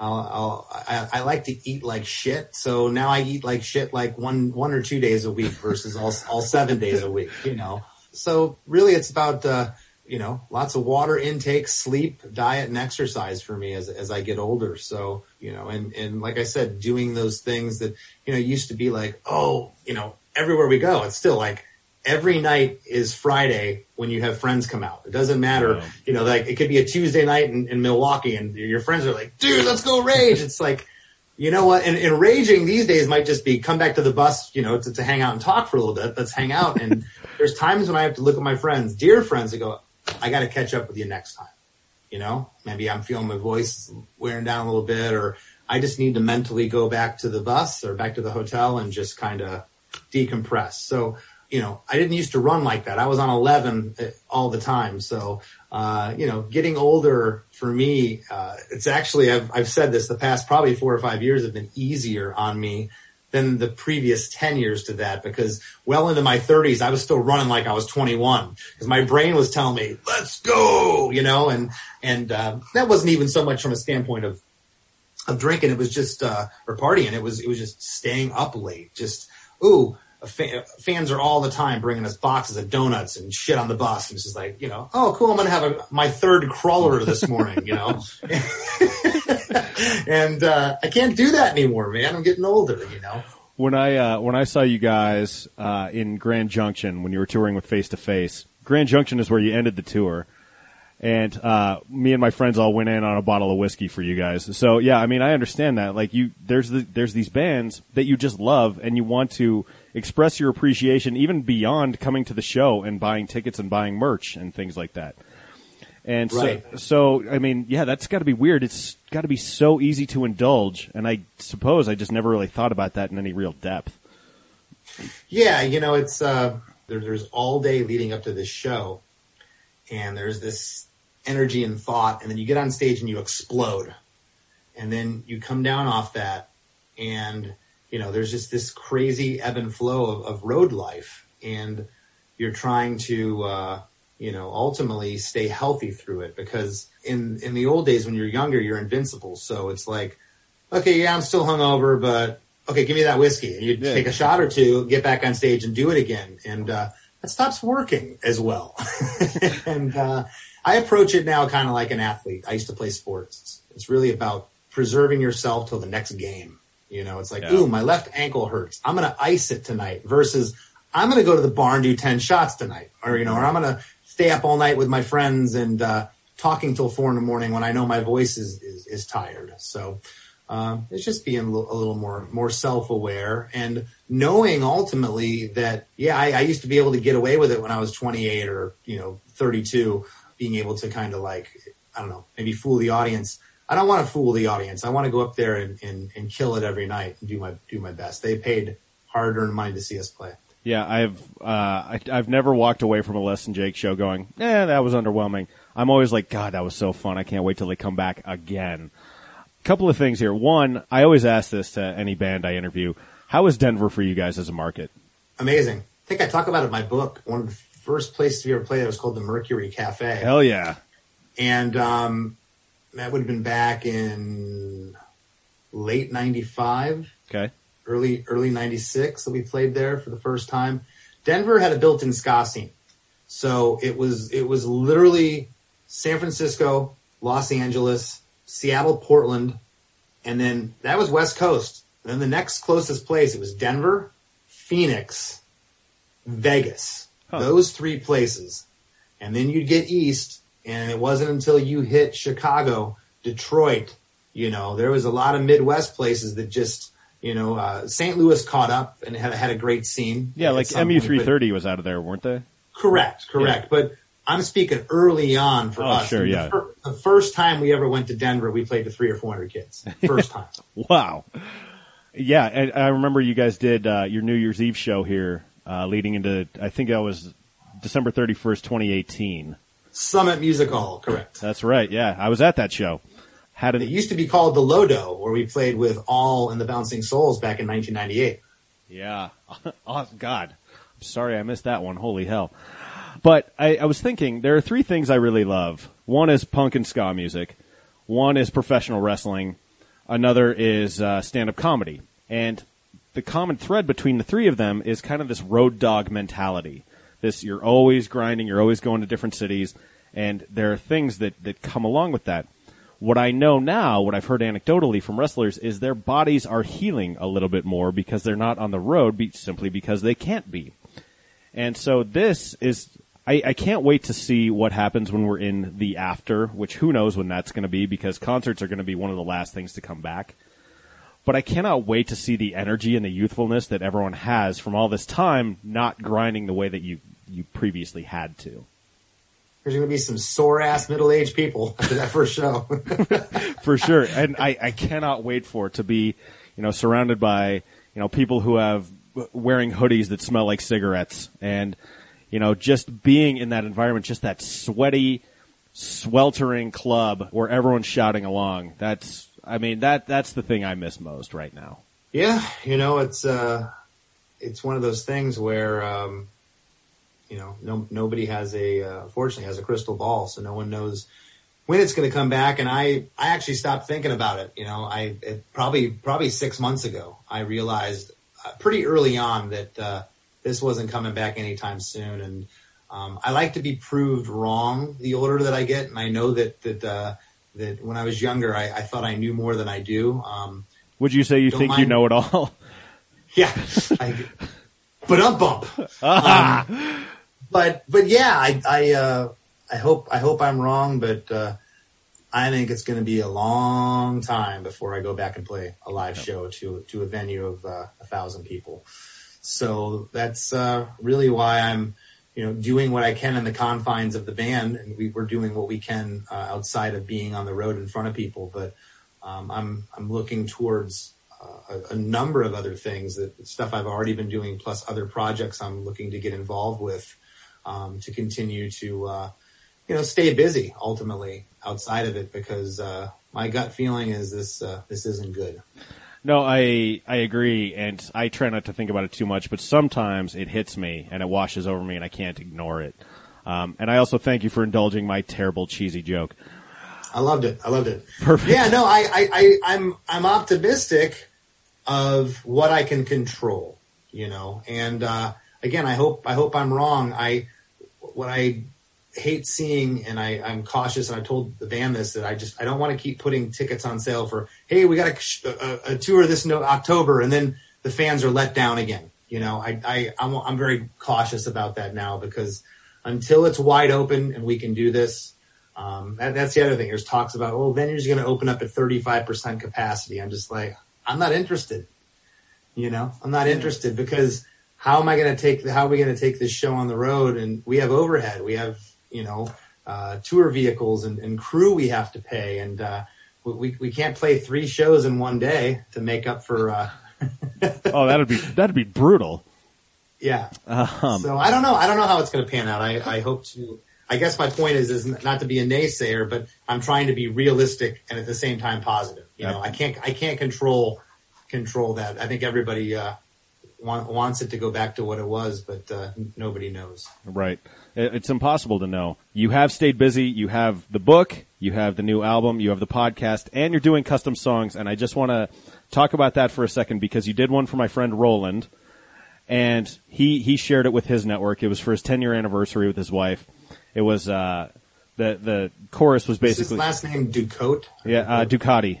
I'll, I'll, I, I like to eat like shit, so now I eat like shit like one one or two days a week versus all all seven days a week. You know, so really it's about uh, you know lots of water intake, sleep, diet, and exercise for me as as I get older. So you know, and and like I said, doing those things that you know used to be like oh you know everywhere we go, it's still like every night is Friday when you have friends come out. It doesn't matter, Wow. you know, like it could be a Tuesday night in, in Milwaukee and your friends are like, dude, let's go rage. It's like, you know what? And, and raging these days might just be come back to the bus, you know, to, to hang out and talk for a little bit. Let's hang out. And there's times when I have to look at my friends, dear friends, and go, I got to catch up with you next time. You know, maybe I'm feeling my voice wearing down a little bit, or I just need to mentally go back to the bus or back to the hotel and just kind of decompress. So, you know, I didn't used to run like that. I was on 11 all the time. So, uh, you know, getting older for me, uh, it's actually, I've, I've said this the past probably four or five years have been easier on me than the previous 10 years to that because well into my 30s, I was still running like I was 21 because my brain was telling me, let's go, you know, and, and, uh, that wasn't even so much from a standpoint of, of drinking. It was just, uh, or partying. It was, it was just staying up late. Just, ooh, a fa- fans are all the time bringing us boxes of donuts and shit on the bus. And it's just like, you know, oh, cool. I'm going to have a, my third cruller this morning, you know? and uh, I can't do that anymore, man. I'm getting older, you know. When I uh, when I saw you guys uh, in Grand Junction when you were touring with Face to Face, Grand Junction is where you ended the tour, and uh, me and my friends all went in on a bottle of whiskey for you guys. So yeah, I mean I understand that. Like you, there's the, there's these bands that you just love and you want to express your appreciation even beyond coming to the show and buying tickets and buying merch and things like that. And Right. so, so I mean, yeah, that's got to be weird. It's got to be so easy to indulge, and I suppose I just never really thought about that in any real depth. Yeah, you know, it's uh, there, there's all day leading up to this show, and there's this energy and thought, and then you get on stage and you explode, and then you come down off that, and you know, there's just this crazy ebb and flow of, of road life, and you're trying to, uh, you know, ultimately stay healthy through it because in in the old days when you're younger, you're invincible, so it's like, okay, yeah, I'm still hungover, but okay, give me that whiskey. And you Yeah. take a shot or two, get back on stage and do it again. And uh, that stops working as well. and uh, I approach it now kind of like an athlete. I used to play sports. It's really about preserving yourself till the next game. You know, it's like, Yeah. ooh, my left ankle hurts. I'm going to ice it tonight versus I'm going to go to the bar and do 10 shots tonight. Or, you know, or I'm going to stay up all night with my friends and uh, talking till four in the morning when I know my voice is, is, is tired. So, um, it's just being a little, a little more more self aware and knowing ultimately that yeah, I, I used to be able to get away with it when I was 28 or you know 32, being able to kind of like I don't know maybe fool the audience. I don't want to fool the audience. I want to go up there and, and, and kill it every night and do my do my best. They paid hard earned money to see us play. Yeah, I've uh, I, I've never walked away from a Less Than Jake show going, "Eh, that was underwhelming." I'm always like, "God, that was so fun! I can't wait till they come back again." A Couple of things here. One, I always ask this to any band I interview: How is Denver for you guys as a market? Amazing. I think I talk about it in my book. One of the first places we ever played was called the Mercury Cafe. Hell yeah! and um, that would have been back in late '95, Okay, early early '96 that we played there for the first time. Denver had a built-in ska scene, so it was it was literally San Francisco, Los Angeles, Seattle, Portland, and then that was West Coast. And then the next closest place it was Denver, Phoenix, Vegas. Huh. Those three places. And then you'd get east, and it wasn't until you hit Chicago, Detroit, you know, there was a lot of Midwest places that just, you know, uh, St. Louis caught up and had, had a great scene. yeah, like MU point, 330 was out of there, weren't they? Correct, correct. But I'm speaking early on for Oh, us. sure, the, yeah. fir- the first time we ever went to Denver, we played to three or four hundred kids. First time. Wow. Yeah, and I remember you guys did uh, your New Year's Eve show here, uh, leading into I think that was December 31st, 2018. Summit Music Hall, correct. That's right. Yeah, I was at that show. Had It used to be called the Lodo, where we played with All and the Bouncing Souls back in 1998. yeah. Oh God, I'm sorry I missed that one. Holy hell! But I, I was thinking there are three things I really love. One is punk and ska music. One is professional wrestling. Another is uh, stand-up comedy. And the common thread between the three of them is kind of this road dog mentality. This you're always grinding, you're always going to different cities, and there are things that, that come along with that. What I know now, what I've heard anecdotally from wrestlers, is their bodies are healing a little bit more because they're not on the road be, simply because they can't be. And so this is, I, I can't wait to see what happens when we're in the after, which who knows when that's going to be because concerts are going to be one of the last things to come back. But I cannot wait to see the energy and the youthfulness that everyone has from all this time not grinding the way that you, you previously had to. There's going to be some sore ass middle aged people after that first show. for sure. And I, I cannot wait for it to be, you know, surrounded by, you know, people who have wearing hoodies that smell like cigarettes and, you know, just being in that environment, just that sweaty, sweltering club where everyone's shouting along. That's, I mean, that, that's the thing I miss most right now. yeah, you know, it's uh, it's one of those things where um, you know, no nobody has a uh, fortunately has a crystal ball, so no one knows when it's going to come back. And I I actually stopped thinking about it. You know, I it, probably probably six months ago I realized uh, pretty early on that uh, this wasn't coming back anytime soon, and um, I like to be proved wrong the older that I get, and I know that that uh, that when I was younger, I, I thought I knew more than I do. Um, Would you say you think you know it all? yeah, I, but um bump. Um, but but yeah, I I uh, I hope I hope I'm wrong, but uh, I think it's going to be a long time before I go back and play a live show to to a venue of uh, a thousand people. So that's uh, really why I'm you know doing what I can in the confines of the band, and we, we're doing what we can uh, outside of being on the road in front of people. But um, I'm I'm looking towards uh, a, a number of other things that stuff I've already been doing, plus other projects I'm looking to get involved with um, to continue to uh, you know stay busy ultimately outside of it because uh, my gut feeling is this uh, this isn't good. No, I I agree, and I try not to think about it too much. But sometimes it hits me and it washes over me, and I can't ignore it. Um, and I also thank you for indulging my terrible cheesy joke. I loved it. I loved it. Perfect. Yeah, no, I, I, I, I'm, I'm optimistic of what I can control, you know, and, uh, again, I hope, I hope I'm wrong. I, what I hate seeing, and I, I'm cautious, and I told the band this, that I just, I don't want to keep putting tickets on sale for, hey, we got a, a, a tour this no, October, and then the fans are let down again. You know, I, I, I'm, I'm very cautious about that now because until it's wide open and we can do this, um, that, that's the other thing. There's talks about, well, venues are going to open up at 35% capacity. I'm just like, I'm not interested. You know, I'm not interested because how am I going to take, how are we going to take this show on the road? And we have overhead. We have, you know, uh, tour vehicles and, and crew we have to pay. And, uh, we, we can't play three shows in one day to make up for, uh, Oh, that'd be that'd be brutal. yeah. Um, so I don't know. I don't know how it's going to pan out. I, I hope to. I guess my point is is not to be a naysayer, but I'm trying to be realistic and at the same time positive. You know, I can't I can't control control that. I think everybody uh, want, wants it to go back to what it was, but uh, nobody knows. Right. It- It's impossible to know. You have stayed busy. You have the book. You have the new album. You have the podcast, and you're doing custom songs. And I just want to talk about that for a second because you did one for my friend Roland, and he he shared it with his network. It was for his 10 year anniversary with his wife. It was uh, the the chorus was Is his basically last name Ducote? yeah uh, Ducati.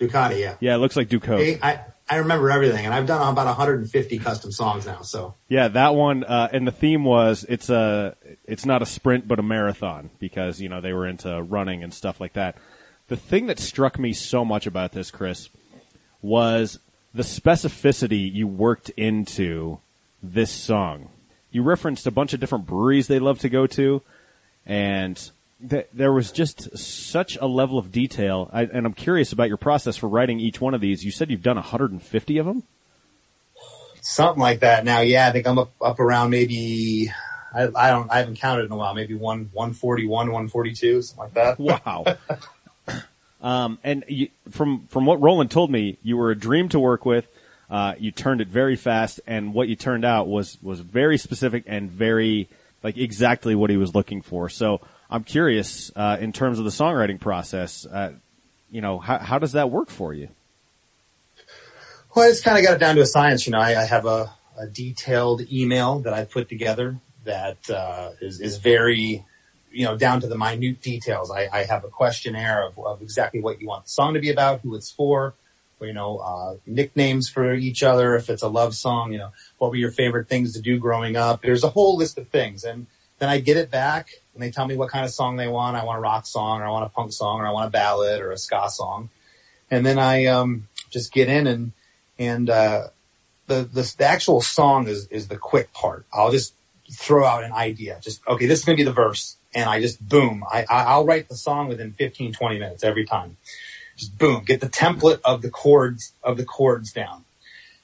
Ducati. Yeah. Yeah, it looks like Ducote. Hey, I I remember everything, and I've done about 150 custom songs now. So Yeah, that one, uh, and the theme was it's a it's not a sprint but a marathon because you know they were into running and stuff like that. The thing that struck me so much about this, Chris, was the specificity you worked into this song. You referenced a bunch of different breweries they love to go to, and th- there was just such a level of detail. I, and I'm curious about your process for writing each one of these. You said you've done 150 of them. something like that. Now, yeah, I think I'm up, up around maybe. I, I don't. I haven't counted in a while. Maybe one one forty one, one forty two, something like that. Wow. um, and you, from from what Roland told me, you were a dream to work with. Uh, you turned it very fast, and what you turned out was was very specific and very like exactly what he was looking for. So I'm curious uh, in terms of the songwriting process. Uh, you know, how how does that work for you? Well, I just kind of got it down to a science. You know, I, I have a, a detailed email that I put together that uh, is is very, you know, down to the minute details. I, I have a questionnaire of, of exactly what you want the song to be about, who it's for, or, you know, uh, nicknames for each other. If it's a love song, you know, what were your favorite things to do growing up? There's a whole list of things, and then I get it back, and they tell me what kind of song they want. I want a rock song, or I want a punk song, or I want a ballad, or a ska song, and then I um, just get in and and uh, the, the the actual song is is the quick part. I'll just throw out an idea. Just okay, this is gonna be the verse, and I just boom. I- I'll write the song within 15, 20 minutes every time. Just boom, get the template of the chords of the chords down,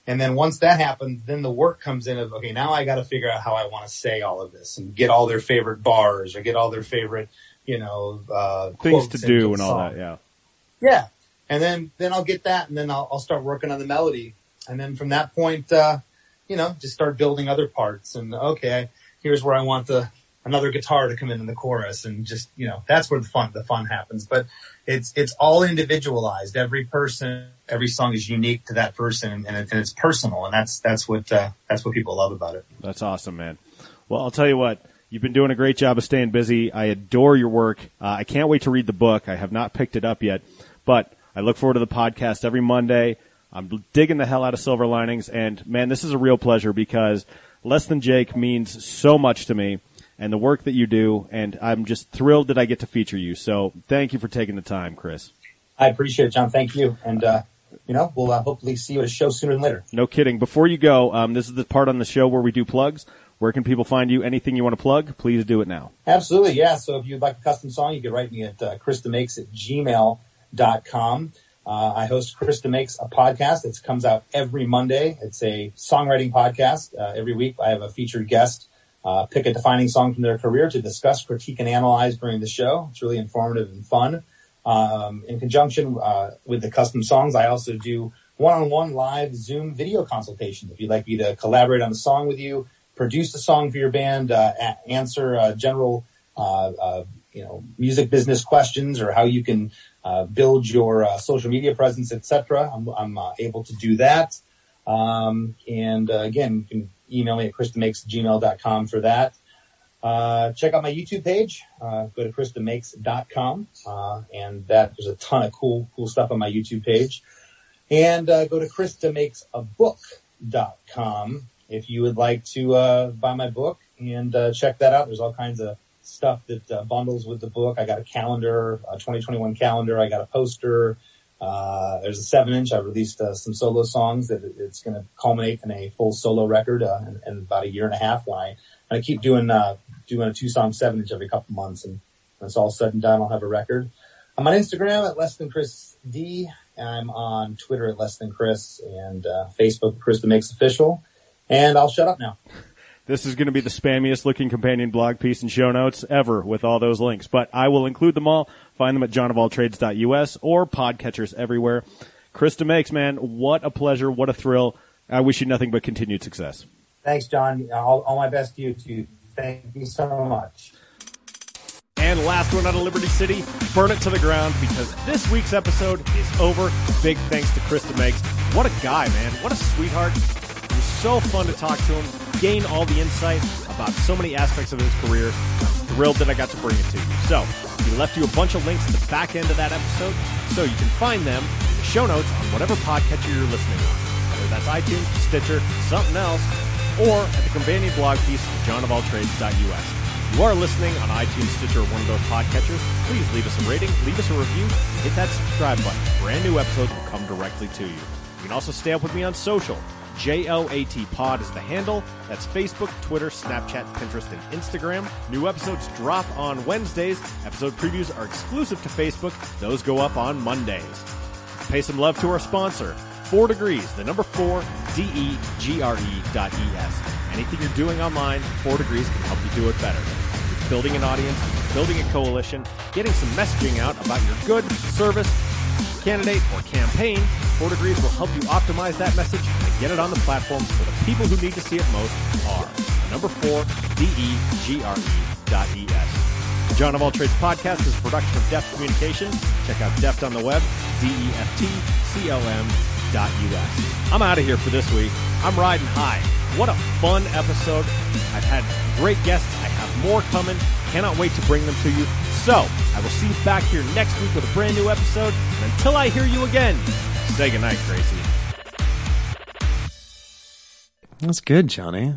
and then once that happens, then the work comes in of okay, now I got to figure out how I want to say all of this and get all their favorite bars or get all their favorite you know uh, Things to do and all song. that. Yeah. Yeah. And then, then I'll get that and then I'll, I'll start working on the melody. And then from that point, uh, you know, just start building other parts and okay, here's where I want the, another guitar to come in in the chorus and just, you know, that's where the fun, the fun happens. But it's, it's all individualized. Every person, every song is unique to that person and, and it's personal. And that's, that's what, uh, that's what people love about it. That's awesome, man. Well, I'll tell you what. You've been doing a great job of staying busy. I adore your work. Uh, I can't wait to read the book. I have not picked it up yet, but I look forward to the podcast every Monday. I'm digging the hell out of Silver Linings, and man, this is a real pleasure because Less Than Jake means so much to me and the work that you do, and I'm just thrilled that I get to feature you. So thank you for taking the time, Chris. I appreciate it, John. Thank you. And, uh, you know, we'll uh, hopefully see you at a show sooner than later. No kidding. Before you go, um, this is the part on the show where we do plugs. Where can people find you? Anything you want to plug, please do it now. Absolutely, yeah. So if you'd like a custom song, you can write me at uh, ChrisDeMakes at gmail.com. Uh, I host Chris DeMakes a podcast that comes out every Monday. It's a songwriting podcast. Uh, every week I have a featured guest uh, pick a defining song from their career to discuss, critique, and analyze during the show. It's really informative and fun. Um, in conjunction uh, with the custom songs, I also do one-on-one live Zoom video consultations. If you'd like me to collaborate on a song with you, produce a song for your band, uh, a- answer uh, general, uh, uh, you know, music business questions, or how you can uh, build your social media presence, etc. I'm, I'm able to do that. Um, and again, you can email me at chrisdemakes@gmail.com for that. Uh, check out my YouTube page. Uh, go to chrisdemakes.com, uh, and that there's a ton of cool, cool stuff on my YouTube page. And uh, go to chrisdemakesabook.com if you would like to uh, buy my book and uh, check that out. There's all kinds of stuff that uh, bundles with the book. I got a calendar, a 2021 calendar. I got a poster. Uh, there's a seven inch. I released uh, some solo songs that it's going to culminate in a full solo record uh, in, in about a year and a half. When I, I keep doing uh, doing a two song seven inch every couple months, and when it's all said and done, I'll have a record. I'm on Instagram at less than Chris D. I'm on Twitter at less than Chris and uh, Facebook Chris DeMakes Official. And I'll shut up now. This is going to be the spammiest looking companion blog piece and show notes ever with all those links, but I will include them all. Find them at johnofalltrades.us or podcatchers everywhere. Chris DeMakes, man, what a pleasure. What a thrill. I wish you nothing but continued success. Thanks, John. All, all my best to you too. Thank you so much. And last one out of Liberty City, burn it to the ground because this week's episode is over. Big thanks to Chris DeMakes. What a guy, man. What a sweetheart. It was so fun to talk to him, gain all the insight about so many aspects of his career. I'm thrilled that I got to bring it to you. So, we left you a bunch of links at the back end of that episode so you can find them in the show notes on whatever podcatcher you're listening on. Whether that's iTunes, Stitcher, something else, or at the companion blog piece johnofalltrades.us. If you are listening on iTunes, Stitcher, or one of those podcatchers, please leave us a rating, leave us a review, hit that subscribe button. Brand new episodes will come directly to you. You can also stay up with me on social. JOAT Pod is the handle. That's Facebook, Twitter, Snapchat, Pinterest, and Instagram. New episodes drop on Wednesdays. Episode previews are exclusive to Facebook. Those go up on Mondays. Pay some love to our sponsor, Four Degrees, the number four, D-E-G-R-E dot E-S. Anything you're doing online, Four Degrees can help you do it better. Building an audience, building a coalition, getting some messaging out about your good, service, candidate, or campaign. Four Degrees will help you optimize that message and get it on the platforms where the people who need to see it most are. Number four, D-E-G-R-E dot E-S. The John of All Trades podcast is a production of Deft Communications. Check out Deft on the web, D-E-F-T-C-O-M dot U-S. I'm out of here for this week. I'm riding high. What a fun episode. I've had great guests. More coming. Cannot wait to bring them to you. So, I will see you back here next week with a brand new episode. And until I hear you again, say goodnight, Gracie. That's good, Johnny.